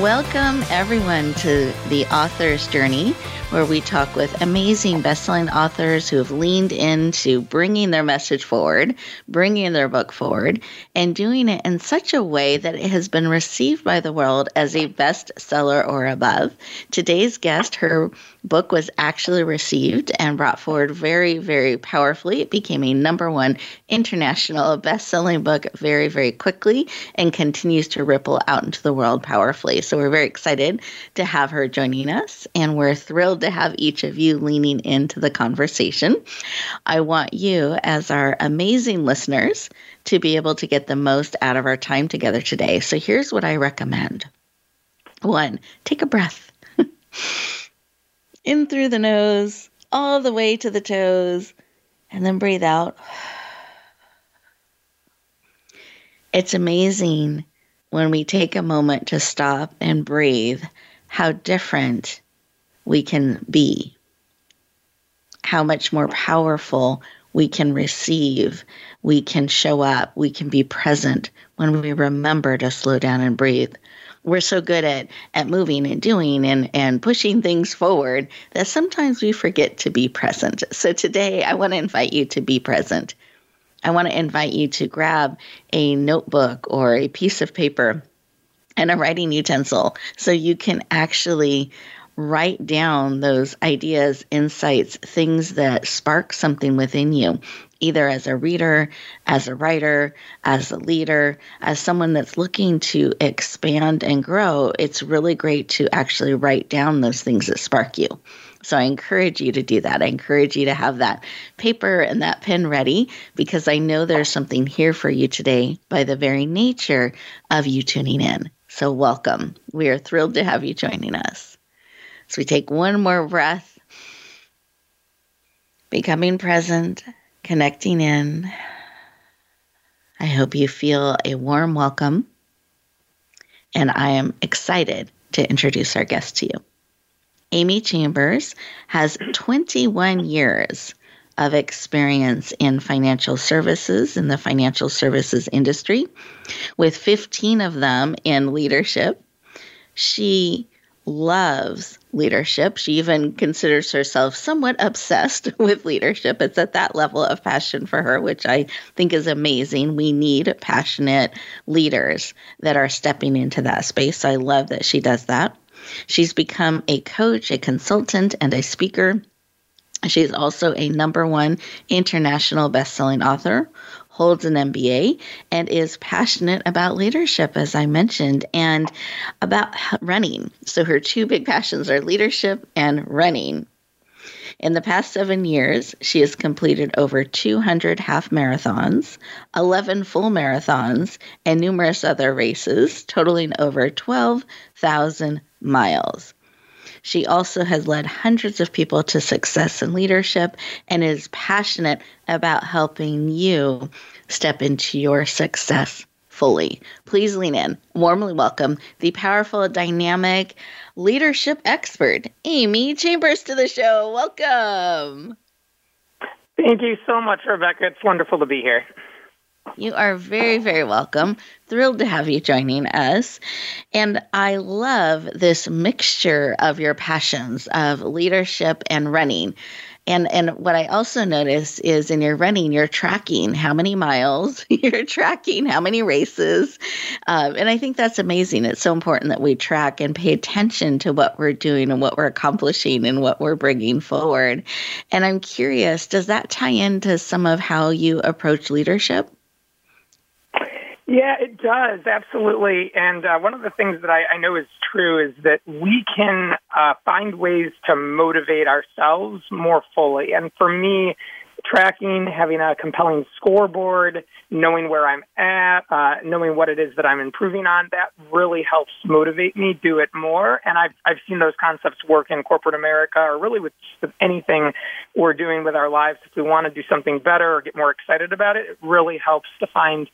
Welcome, everyone, to the author's journey, where we talk with amazing best-selling authors who have leaned into bringing their message forward, bringing their book forward, and doing it in such a way that it has been received by the world as a bestseller or above. Today's guest, her book was actually received and brought forward very, very powerfully. It became a number one international best-selling book very, very quickly and continues to ripple out into the world powerfully. So we're very excited to have her joining us, and we're thrilled to have each of you leaning into the conversation. I want you, as our amazing listeners, to be able to get the most out of our time together today. So here's what I recommend. One, take a breath. in through the nose, all the way to the toes, and then breathe out. It's amazing when we take a moment to stop and breathe how different we can be, how much more powerful we can receive, we can show up, we can be present when we remember to slow down and breathe we're so good at at moving and doing and and pushing things forward that sometimes we forget to be present. So today I want to invite you to be present. I want to invite you to grab a notebook or a piece of paper and a writing utensil so you can actually write down those ideas, insights, things that spark something within you either as a reader, as a writer, as a leader, as someone that's looking to expand and grow, it's really great to actually write down those things that spark you. So I encourage you to do that. I encourage you to have that paper and that pen ready because I know there's something here for you today by the very nature of you tuning in. So welcome. We are thrilled to have you joining us. So we take one more breath, becoming present connecting in. I hope you feel a warm welcome. And I am excited to introduce our guest to you. Amy Chambers has 21 years of experience in financial services, in the financial services industry, with 15 of them in leadership. She loves leadership. She even considers herself somewhat obsessed with leadership. It's at that level of passion for her, which I think is amazing. We need passionate leaders that are stepping into that space. So I love that she does that. She's become a coach, a consultant, and a speaker. She's also a number one international best-selling author, holds an MBA, and is passionate about leadership, as I mentioned, and about running. So her two big passions are leadership and running. In the past seven years, she has completed over 200 half marathons, 11 full marathons, and numerous other races, totaling over 12,000 miles. She also has led hundreds of people to success and leadership and is passionate about helping you step into your success fully. Please lean in. Warmly welcome the powerful, dynamic leadership expert, Amy Chambers, to the show. Welcome. Thank you so much, Rebecca. It's wonderful to be here. You are very, very welcome. Thrilled to have you joining us. And I love this mixture of your passions of leadership and running. And and what I also notice is in your running, you're tracking how many miles, you're tracking how many races, um, and I think that's amazing. It's so important that we track and pay attention to what we're doing and what we're accomplishing and what we're bringing forward. And I'm curious, does that tie into some of how you approach leadership? Yeah, it does absolutely. And uh, one of the things that I, I, know is true is that we can uh, find ways to motivate ourselves more fully. And for me, tracking, having a compelling scoreboard, knowing where I'm at, uh, knowing what it is that I'm improving on, that really helps motivate me do it more. And I've I've seen those concepts work in corporate America or really with, with anything we're doing with our lives. If we want to do something better or get more excited about it, it really helps to find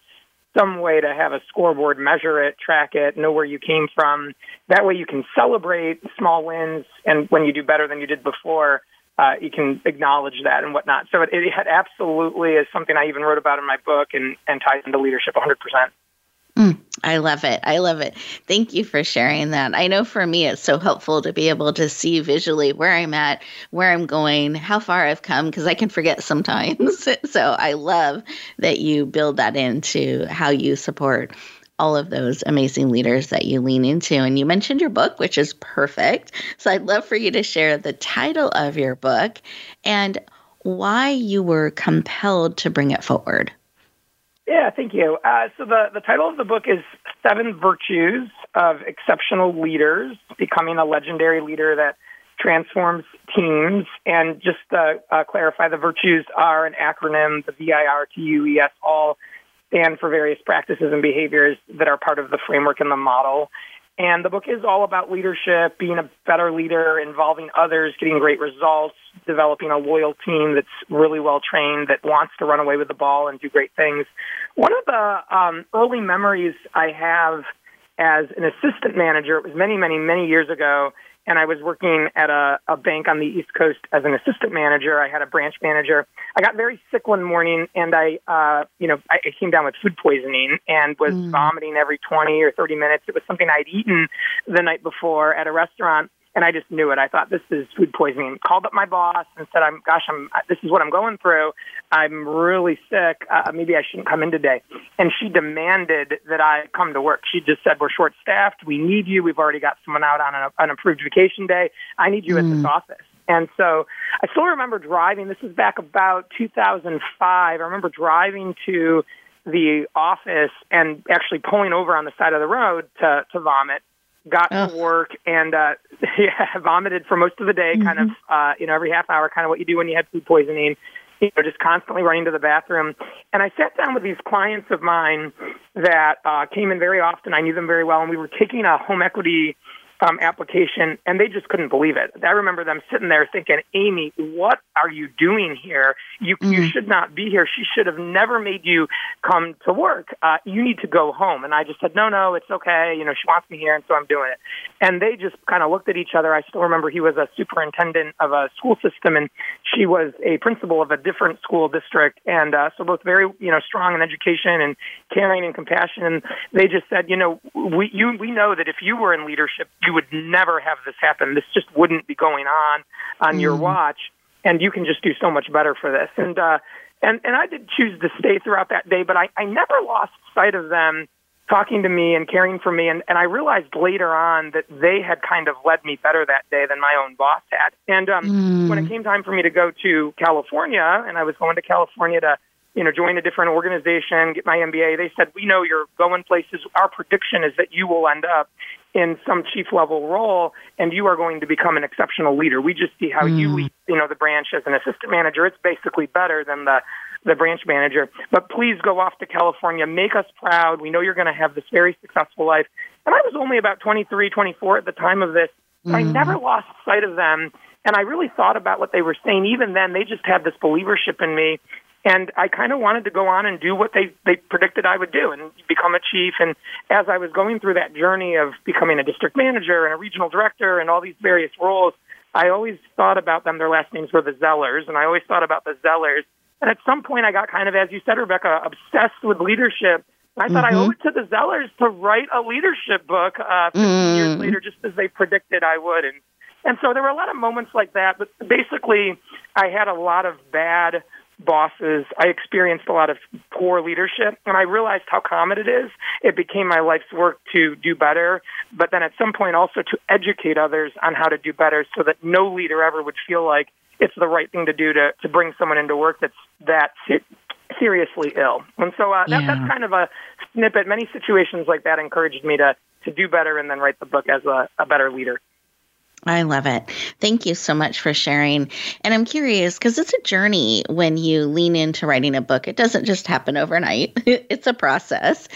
some way to have a scoreboard, measure it, track it, know where you came from. That way you can celebrate small wins and when you do better than you did before uh, you can acknowledge that and whatnot. So it, it absolutely is something I even wrote about in my book and, and ties into leadership 100%. Mm, I love it. I love it. Thank you for sharing that. I know for me, it's so helpful to be able to see visually where I'm at, where I'm going, how far I've come, because I can forget sometimes. so I love that you build that into how you support all of those amazing leaders that you lean into. And you mentioned your book, which is perfect. So I'd love for you to share the title of your book and why you were compelled to bring it forward. Yeah, thank you. Uh, so the, the title of the book is Seven Virtues of Exceptional Leaders, Becoming a Legendary Leader That Transforms Teams. And just to uh, clarify, the virtues are an acronym, the V-I-R-T-U-E-S, all stand for various practices and behaviors that are part of the framework and the model. And the book is all about leadership, being a better leader, involving others, getting great results, developing a loyal team that's really well trained, that wants to run away with the ball and do great things. One of the um, early memories I have as an assistant manager, it was many, many, many years ago, and I was working at a, a bank on the East Coast as an assistant manager. I had a branch manager. I got very sick one morning, and I, uh, you know, I, I came down with food poisoning and was mm. vomiting every 20 or 30 minutes. It was something I'd eaten the night before at a restaurant and I just knew it. I thought this is food poisoning. Called up my boss and said, "I'm gosh, I'm this is what I'm going through. I'm really sick. Uh, maybe I shouldn't come in today." And she demanded that I come to work. She just said, "We're short staffed. We need you. We've already got someone out on an, approved vacation day. I need you mm. at this mm. office." And so I still remember driving. This was back about 2005. I remember driving to the office and actually pulling over on the side of the road to to vomit got Ugh. to work and uh yeah vomited for most of the day mm-hmm. kind of mm-hmm. uh you know every half hour kind of what you do when you have food poisoning you know just constantly running to the bathroom and i sat down with these clients of mine that uh came in very often i knew them very well and we were taking a home equity um, application, and they just couldn't believe it. I remember them sitting there thinking, "Amy, what are you doing here? You mm-hmm. you should not be here. She should have never made you come to work. Uh, you need to go home." And I just said, "No, no, it's okay. You know, she wants me here, and so I'm doing it." And they just kind of looked at each other. I still remember he was a superintendent of a school system, and she was a principal of a different school district, and uh, so both very you know strong in education and caring and compassion. And they just said, "You know, we you we know that if you were in leadership, you would never have this happen. This just wouldn't be going on on mm. your watch, and you can just do so much better for this. And uh, and and I did choose to stay throughout that day, but I, I never lost sight of them talking to me and caring for me and, and I realized later on that they had kind of led me better that day than my own boss had. And um mm. when it came time for me to go to California and I was going to California to you know, join a different organization, get my MBA. They said, we know you're going places. Our prediction is that you will end up in some chief level role and you are going to become an exceptional leader. We just see how mm. you lead, you know, the branch as an assistant manager. It's basically better than the, the branch manager. But please go off to California. Make us proud. We know you're going to have this very successful life. And I was only about 23, 24 at the time of this. Mm. I never lost sight of them. And I really thought about what they were saying. Even then, they just had this believership in me and I kind of wanted to go on and do what they they predicted I would do and become a chief. And as I was going through that journey of becoming a district manager and a regional director and all these various roles, I always thought about them. Their last names were the Zellers, and I always thought about the Zellers. And at some point, I got kind of, as you said, Rebecca, obsessed with leadership. I thought mm-hmm. I owe it to the Zellers to write a leadership book uh, 15 mm. years later, just as they predicted I would. And and so there were a lot of moments like that. But basically, I had a lot of bad bosses. I experienced a lot of poor leadership, and I realized how common it is. It became my life's work to do better, but then at some point also to educate others on how to do better so that no leader ever would feel like it's the right thing to do to, to bring someone into work that's that seriously ill. And so uh, that, yeah. that's kind of a snippet. Many situations like that encouraged me to, to do better and then write the book as a, a better leader. I love it. Thank you so much for sharing. And I'm curious because it's a journey when you lean into writing a book. It doesn't just happen overnight, it's a process.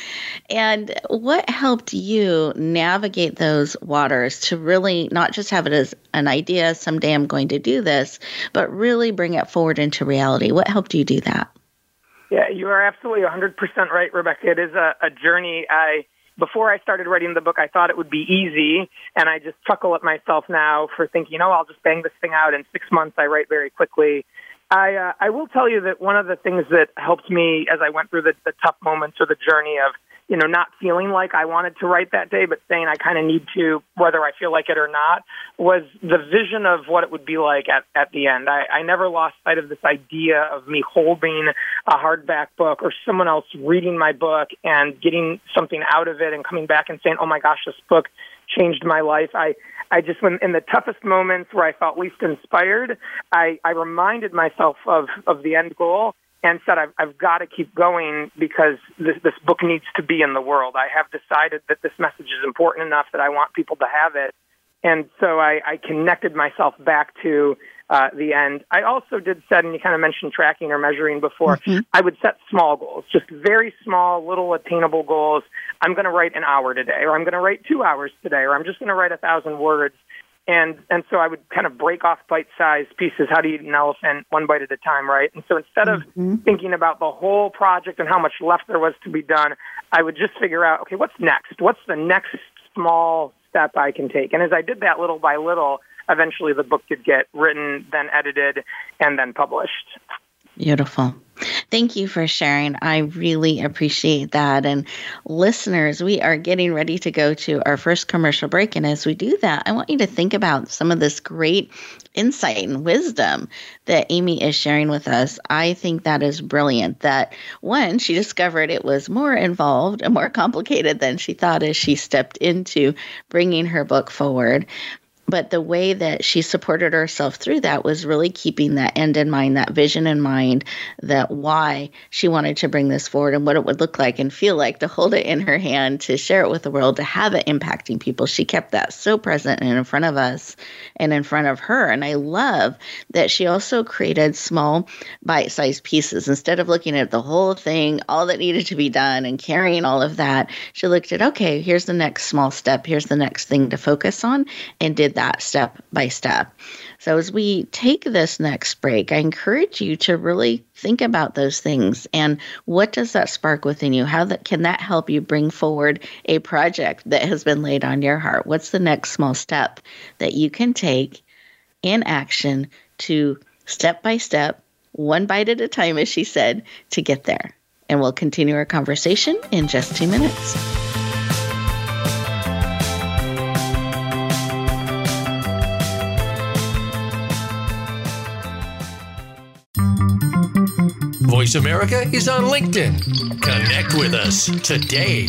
And what helped you navigate those waters to really not just have it as an idea, someday I'm going to do this, but really bring it forward into reality? What helped you do that? Yeah, you are absolutely 100% right, Rebecca. It is a, a journey. I before I started writing the book, I thought it would be easy, and I just chuckle at myself now for thinking, oh, I'll just bang this thing out in six months. I write very quickly. I uh, I will tell you that one of the things that helped me as I went through the, the tough moments or the journey of you know, not feeling like I wanted to write that day, but saying I kind of need to, whether I feel like it or not, was the vision of what it would be like at, at the end. I, I never lost sight of this idea of me holding a hardback book or someone else reading my book and getting something out of it and coming back and saying, oh my gosh, this book changed my life. I, I just, when in the toughest moments where I felt least inspired, I, I reminded myself of, of the end goal and said, I've, I've got to keep going because this, this book needs to be in the world. I have decided that this message is important enough that I want people to have it. And so I, I connected myself back to uh, the end. I also did set, and you kind of mentioned tracking or measuring before, mm-hmm. I would set small goals, just very small, little attainable goals. I'm going to write an hour today, or I'm going to write two hours today, or I'm just going to write a thousand words and and so I would kind of break off bite-sized pieces. How do you eat an elephant one bite at a time, right? And so instead of mm-hmm. thinking about the whole project and how much left there was to be done, I would just figure out, okay, what's next? What's the next small step I can take? And as I did that little by little, eventually the book did get written, then edited, and then published. Beautiful. Thank you for sharing. I really appreciate that. And listeners, we are getting ready to go to our first commercial break. And as we do that, I want you to think about some of this great insight and wisdom that Amy is sharing with us. I think that is brilliant. That one, she discovered it was more involved and more complicated than she thought as she stepped into bringing her book forward but the way that she supported herself through that was really keeping that end in mind, that vision in mind, that why she wanted to bring this forward and what it would look like and feel like to hold it in her hand, to share it with the world, to have it impacting people. She kept that so present and in front of us and in front of her. And I love that she also created small bite sized pieces. Instead of looking at the whole thing, all that needed to be done, and carrying all of that, she looked at, okay, here's the next small step, here's the next thing to focus on, and did that step by step. So, as we take this next break, I encourage you to really think about those things and what does that spark within you? How that can that help you bring forward a project that has been laid on your heart? What's the next small step that you can take in action to step by step, one bite at a time, as she said, to get there? And we'll continue our conversation in just two minutes. Voice America is on LinkedIn. Connect with us today.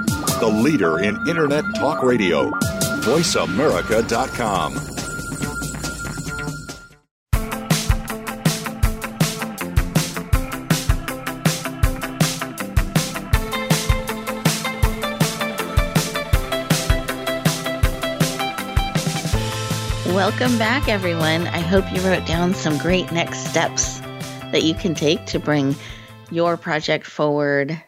the leader in Internet talk radio, voiceamerica.com. Welcome back, everyone. I hope you wrote down some great next steps that you can take to bring your project forward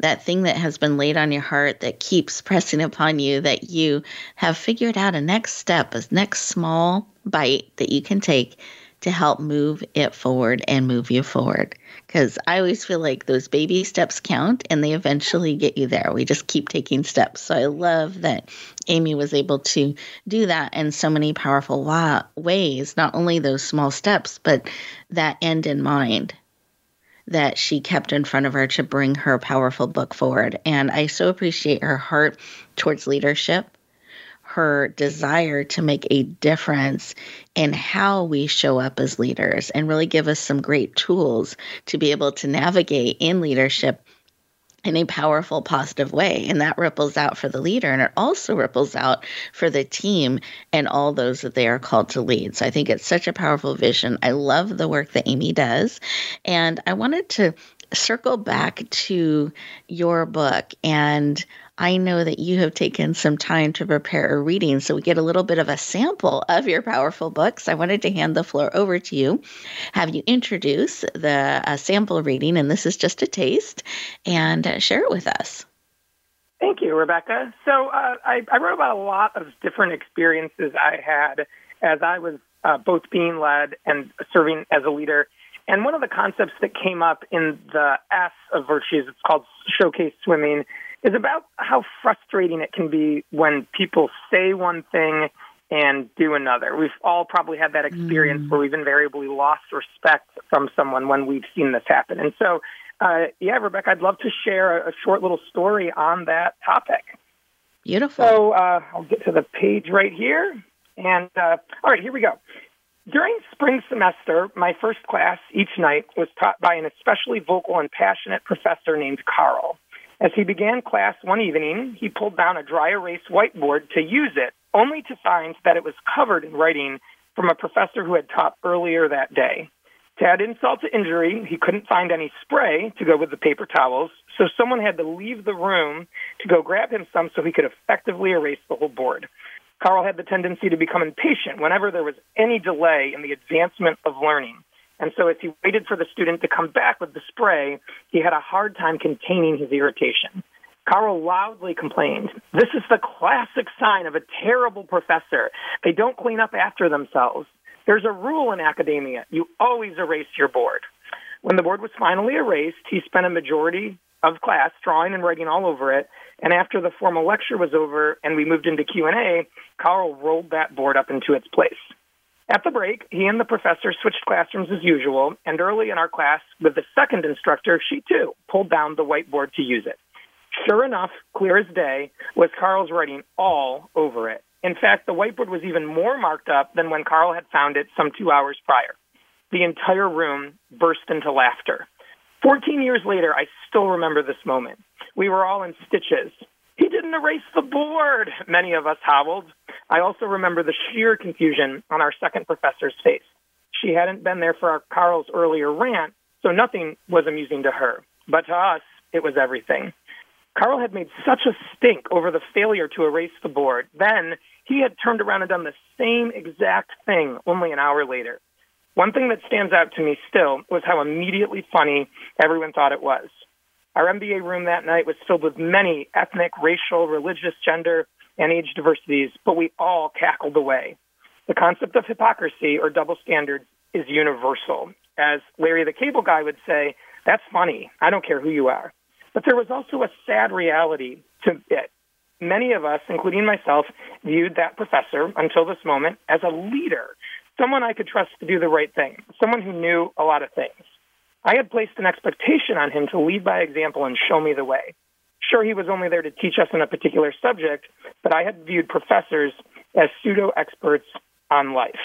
that thing that has been laid on your heart that keeps pressing upon you that you have figured out a next step, a next small bite that you can take to help move it forward and move you forward. Because I always feel like those baby steps count and they eventually get you there. We just keep taking steps. So I love that Amy was able to do that in so many powerful ways, not only those small steps, but that end in mind that she kept in front of her to bring her powerful book forward. And I so appreciate her heart towards leadership, her desire to make a difference in how we show up as leaders, and really give us some great tools to be able to navigate in leadership in a powerful, positive way. And that ripples out for the leader. And it also ripples out for the team and all those that they are called to lead. So I think it's such a powerful vision. I love the work that Amy does. And I wanted to circle back to your book and I know that you have taken some time to prepare a reading, so we get a little bit of a sample of your powerful books. I wanted to hand the floor over to you, have you introduce the uh, sample reading, and this is just a taste, and uh, share it with us. Thank you, Rebecca. So uh, I, I, wrote about a lot of different experiences I had as I was uh, both being led and serving as a leader. And one of the concepts that came up in the S of virtues, it's called showcase swimming, is about how frustrating it can be when people say one thing and do another. We've all probably had that experience mm. where we've invariably lost respect from someone when we've seen this happen. And so, uh, yeah, Rebecca, I'd love to share a, a, short little story on that topic. Beautiful. So uh, I'll get to the page right here. And uh, all right, here we go. During spring semester, my first class each night was taught by an especially vocal and passionate professor named Carl. As he began class one evening, he pulled down a dry erase whiteboard to use it, only to find that it was covered in writing from a professor who had taught earlier that day. To add insult to injury, he couldn't find any spray to go with the paper towels, so someone had to leave the room to go grab him some so he could effectively erase the whole board. Carl had the tendency to become impatient whenever there was any delay in the advancement of learning. And so as he waited for the student to come back with the spray, he had a hard time containing his irritation. Carl loudly complained, This is the classic sign of a terrible professor. They don't clean up after themselves. There's a rule in academia. You always erase your board. When the board was finally erased, he spent a majority of class drawing and writing all over it. And after the formal lecture was over and we moved into Q&A, Carl rolled that board up into its place. At the break, he and the professor switched classrooms as usual, and early in our class, with the second instructor, she too pulled down the whiteboard to use it. Sure enough, clear as day, was Carl's writing all over it. In fact, the whiteboard was even more marked up than when Carl had found it some two hours prior. The entire room burst into laughter. Fourteen years later, I still remember this moment. We were all in stitches. Didn't erase the board, many of us howled. I also remember the sheer confusion on our second professor's face. She hadn't been there for our Carl's earlier rant, so nothing was amusing to her. But to us, it was everything. Carl had made such a stink over the failure to erase the board. Then he had turned around and done the same exact thing only an hour later. One thing that stands out to me still was how immediately funny everyone thought it was. Our MBA room that night was filled with many ethnic, racial, religious, gender, and age diversities, but we all cackled away. The concept of hypocrisy or double standards is universal. As Larry the Cable Guy would say, that's funny. I don't care who you are. But there was also a sad reality to it. Many of us, including myself, viewed that professor until this moment as a leader, someone I could trust to do the right thing, someone who knew a lot of things. I had placed an expectation on him to lead by example and show me the way. Sure, he was only there to teach us in a particular subject, but I had viewed professors as pseudo experts on life.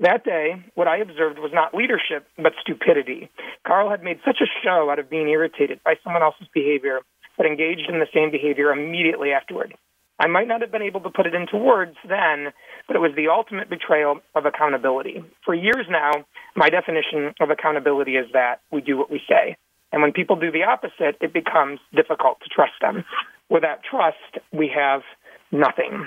That day, what I observed was not leadership, but stupidity. Carl had made such a show out of being irritated by someone else's behavior, but engaged in the same behavior immediately afterward. I might not have been able to put it into words then, but it was the ultimate betrayal of accountability. For years now, my definition of accountability is that we do what we say. And when people do the opposite, it becomes difficult to trust them. Without trust, we have nothing.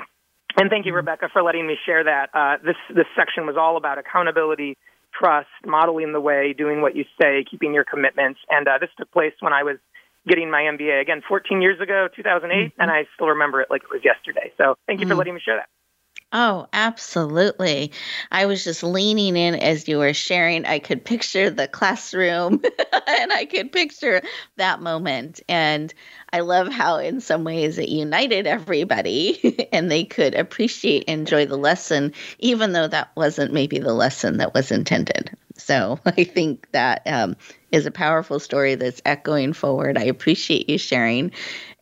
And thank you, mm-hmm. Rebecca, for letting me share that. Uh, this this section was all about accountability, trust, modeling the way, doing what you say, keeping your commitments. And uh, this took place when I was getting my MBA. Again, 14 years ago, 2008, mm-hmm. and I still remember it like it was yesterday. So thank you mm-hmm. for letting me share that. Oh, absolutely. I was just leaning in as you were sharing. I could picture the classroom and I could picture that moment. And I love how, in some ways, it united everybody and they could appreciate, enjoy the lesson, even though that wasn't maybe the lesson that was intended. So I think that um, is a powerful story that's echoing forward. I appreciate you sharing.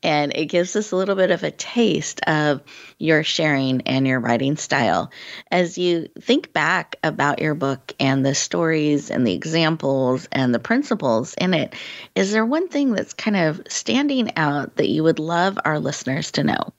And it gives us a little bit of a taste of your sharing and your writing style. As you think back about your book and the stories and the examples and the principles in it, is there one thing that's kind of standing out that you would love our listeners to know?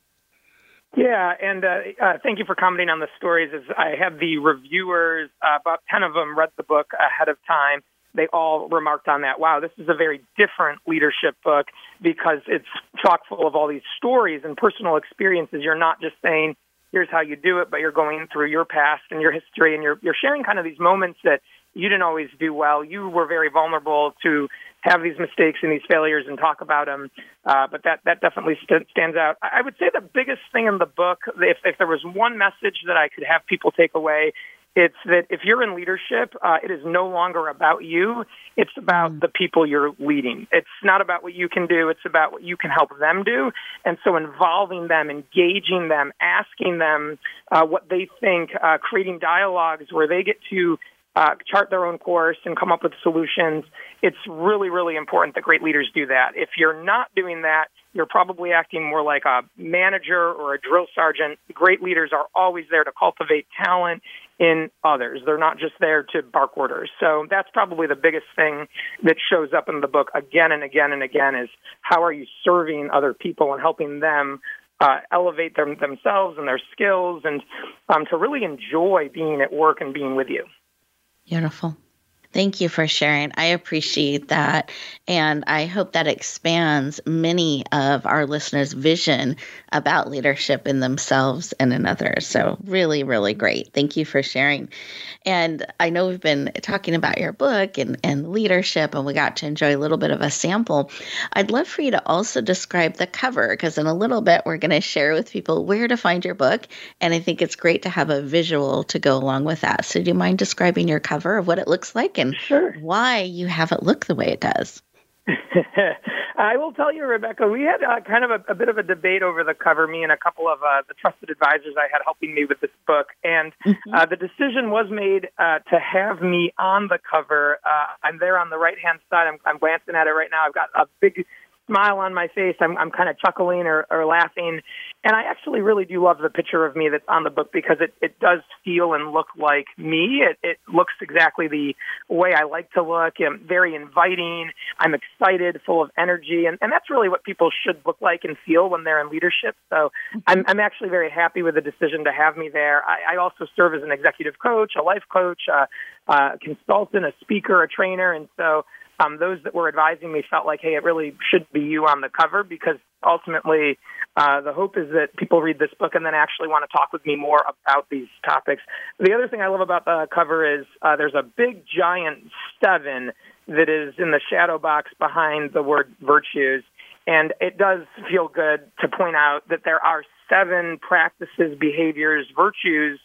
Yeah, and uh, uh, thank you for commenting on the stories. As I have the reviewers, uh, about 10 of them read the book ahead of time they all remarked on that. Wow, this is a very different leadership book because it's chock full of all these stories and personal experiences. You're not just saying, here's how you do it, but you're going through your past and your history and you're, you're sharing kind of these moments that you didn't always do well. You were very vulnerable to have these mistakes and these failures and talk about them. Uh, but that, that definitely st- stands out. I would say the biggest thing in the book, if, if there was one message that I could have people take away, it's that if you're in leadership, uh, it is no longer about you. It's about mm. the people you're leading. It's not about what you can do. It's about what you can help them do. And so involving them, engaging them, asking them uh, what they think, uh, creating dialogues where they get to uh, chart their own course and come up with solutions. It's really, really important that great leaders do that. If you're not doing that, you're probably acting more like a manager or a drill sergeant. Great leaders are always there to cultivate talent in others. They're not just there to bark orders. So that's probably the biggest thing that shows up in the book again and again and again is how are you serving other people and helping them uh, elevate them, themselves and their skills and um, to really enjoy being at work and being with you. Beautiful. Thank you for sharing. I appreciate that. And I hope that expands many of our listeners' vision about leadership in themselves and in others. So, really, really great. Thank you for sharing. And I know we've been talking about your book and, and leadership, and we got to enjoy a little bit of a sample. I'd love for you to also describe the cover because in a little bit, we're going to share with people where to find your book. And I think it's great to have a visual to go along with that. So, do you mind describing your cover of what it looks like? And sure. why you have it look the way it does. I will tell you, Rebecca, we had uh, kind of a, a, bit of a debate over the cover, me and a couple of uh, the trusted advisors I had helping me with this book. And mm-hmm. uh, the decision was made uh, to have me on the cover. Uh, I'm there on the right hand side. I'm, I'm glancing at it right now. I've got a big smile on my face. I'm, I'm kind of chuckling or, or laughing. And I actually really do love the picture of me that's on the book because it, it does feel and look like me. It, it looks exactly the way I like to look. I'm very inviting. I'm excited, full of energy. And, and that's really what people should look like and feel when they're in leadership. So mm-hmm. I'm, I'm actually very happy with the decision to have me there. I, I also serve as an executive coach, a life coach, a, a consultant, a speaker, a trainer. And so um, those that were advising me felt like, hey, it really should be you on the cover because ultimately uh, the hope is that people read this book and then actually want to talk with me more about these topics. The other thing I love about the cover is uh, there's a big giant seven that is in the shadow box behind the word virtues. And it does feel good to point out that there are seven practices, behaviors, virtues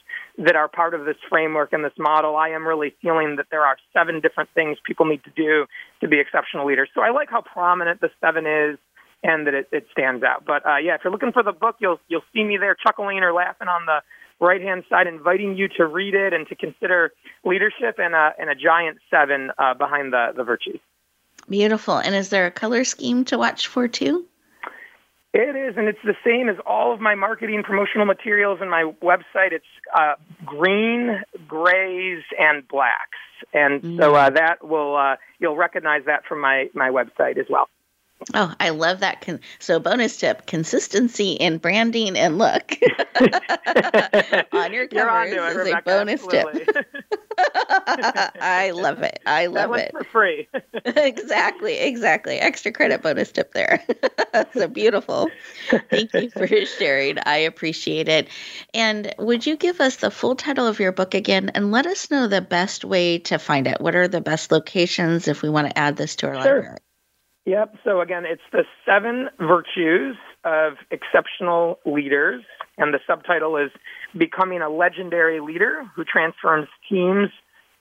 that are part of this framework and this model, I am really feeling that there are seven different things people need to do to be exceptional leaders. So I like how prominent the seven is and that it, it stands out. But uh, yeah, if you're looking for the book, you'll you'll see me there chuckling or laughing on the right hand side, inviting you to read it and to consider leadership and a and a giant seven uh, behind the the virtues. Beautiful. And is there a color scheme to watch for too? It is, and it's the same as all of my marketing promotional materials and my website. It's uh, green, grays, and blacks, and mm. so uh, that will uh, you'll recognize that from my my website as well. Oh, I love that. Con- so, bonus tip: consistency in branding and look on your covers is Rebecca, a bonus absolutely. tip. I love it. I love it. For free. exactly. Exactly. Extra credit bonus tip there. so beautiful. Thank you for sharing. I appreciate it. And would you give us the full title of your book again and let us know the best way to find it? What are the best locations if we want to add this to our sure. library? Yep. So again, it's the seven virtues of exceptional leaders, and the subtitle is Becoming a Legendary Leader Who Transforms Teams.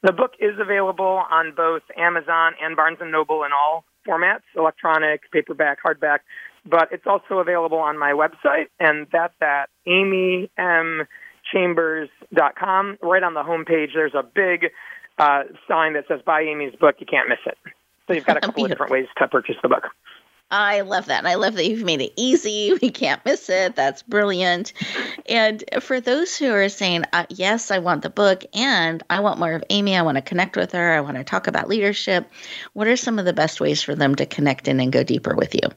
The book is available on both Amazon and Barnes and Noble in all formats, electronic, paperback, hardback, but it's also available on my website, and that's at amymchambers.com. Right on the homepage, there's a big uh, sign that says "Buy Amy's book." You can't miss it. So you've got a couple of different ways to purchase the book. I love that. And I love that you've made it easy. We can't miss it. That's brilliant. And for those who are saying, uh, yes, I want the book and I want more of Amy, I want to connect with her, I want to talk about leadership, what are some of the best ways for them to connect in and go deeper with you?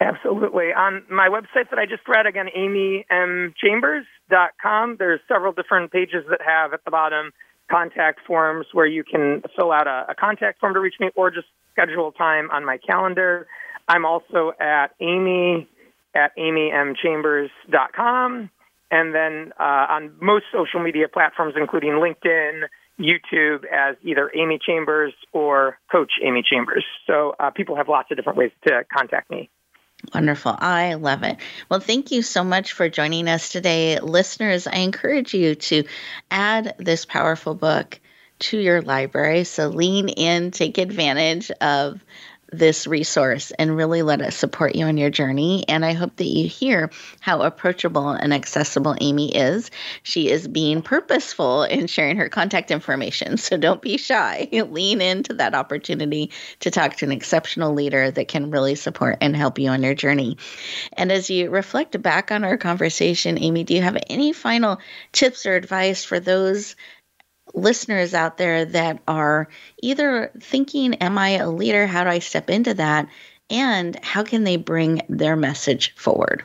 Absolutely. On my website that I just read, again, amymchambers.com, there's several different pages that have at the bottom contact forms where you can fill out a, a contact form to reach me or just schedule time on my calendar. I'm also at amy at amymchambers.com. And then uh, on most social media platforms, including LinkedIn, YouTube, as either Amy Chambers or Coach Amy Chambers. So uh, people have lots of different ways to contact me. Wonderful. I love it. Well, thank you so much for joining us today. Listeners, I encourage you to add this powerful book to your library. So lean in, take advantage of this resource and really let us support you on your journey. And I hope that you hear how approachable and accessible Amy is. She is being purposeful in sharing her contact information. So don't be shy. Lean into that opportunity to talk to an exceptional leader that can really support and help you on your journey. And as you reflect back on our conversation, Amy, do you have any final tips or advice for those? Listeners out there that are either thinking, Am I a leader? How do I step into that? And how can they bring their message forward?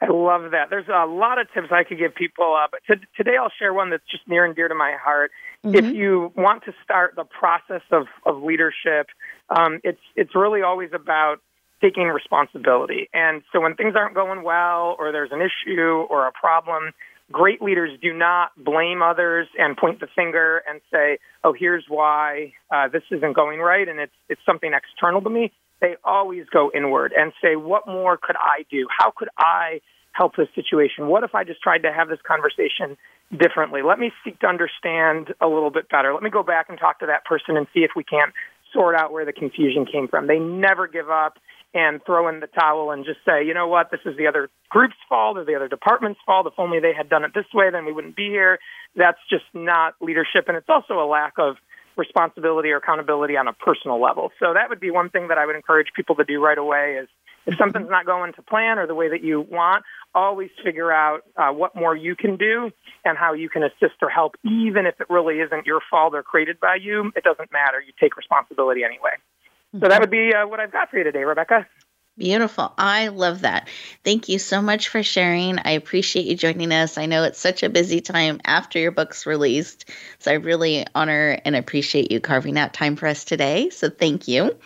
I love that. There's a lot of tips I could give people, uh, but t- today I'll share one that's just near and dear to my heart. Mm-hmm. If you want to start the process of, of leadership, um, it's it's really always about taking responsibility. And so when things aren't going well, or there's an issue or a problem, great leaders do not blame others and point the finger and say, "Oh, here's why uh, this isn't going right," and it's it's something external to me. They always go inward and say, "What more could I do? How could I help this situation? What if I just tried to have this conversation differently? Let me seek to understand a little bit better. Let me go back and talk to that person and see if we can't sort out where the confusion came from." They never give up and throw in the towel and just say, you know what, this is the other group's fault or the other department's fault. If only they had done it this way, then we wouldn't be here. That's just not leadership. And it's also a lack of responsibility or accountability on a personal level. So that would be one thing that I would encourage people to do right away is if something's not going to plan or the way that you want, always figure out uh, what more you can do and how you can assist or help, even if it really isn't your fault or created by you. It doesn't matter. You take responsibility anyway. So that would be uh, what I've got for you today, Rebecca. Beautiful. I love that. Thank you so much for sharing. I appreciate you joining us. I know it's such a busy time after your book's released. So I really honor and appreciate you carving out time for us today. So thank you.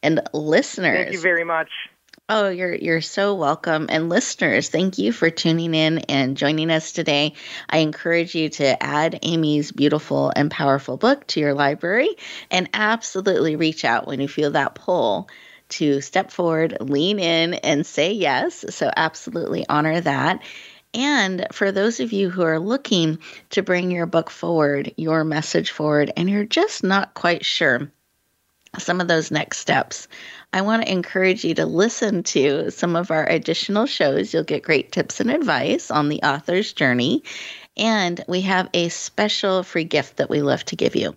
And listeners, thank you very much. Oh, you're you're so welcome. And listeners, thank you for tuning in and joining us today. I encourage you to add Amy's beautiful and powerful book to your library and absolutely reach out when you feel that pull to step forward, lean in and say yes. So absolutely honor that. And for those of you who are looking to bring your book forward, your message forward, and you're just not quite sure some of those next steps, I want to encourage you to listen to some of our additional shows. You'll get great tips and advice on the author's journey. And we have a special free gift that we love to give you.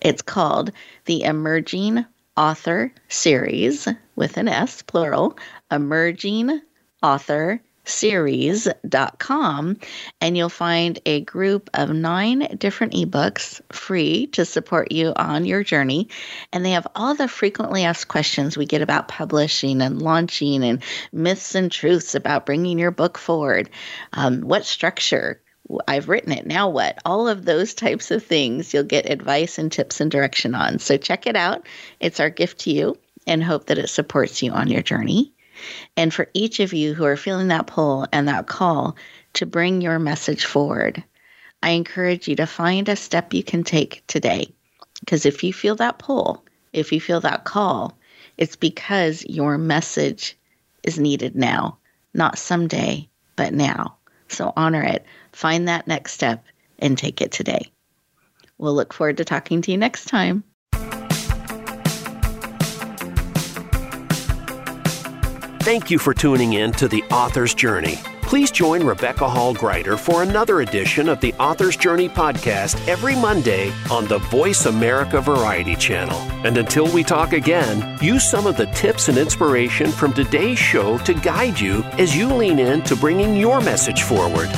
It's called the Emerging Author Series with an S, plural, Emerging Author series.com and you'll find a group of nine different ebooks free to support you on your journey and they have all the frequently asked questions we get about publishing and launching and myths and truths about bringing your book forward um, what structure I've written it. Now what? All of those types of things you'll get advice and tips and direction on. So check it out. It's our gift to you and hope that it supports you on your journey. And for each of you who are feeling that pull and that call to bring your message forward, I encourage you to find a step you can take today. Because if you feel that pull, if you feel that call, It's because your message is needed now, not someday, but now. So honor it. Find that next step and take it today. We'll look forward to talking to you next time. Thank you for tuning in to The Author's Journey. Please join Rebecca Hall Gruyter for another edition of the Author's Journey podcast every Monday on the Voice America Variety Channel. And until we talk again, use some of the tips and inspiration from today's show to guide you as you lean in to bringing your message forward.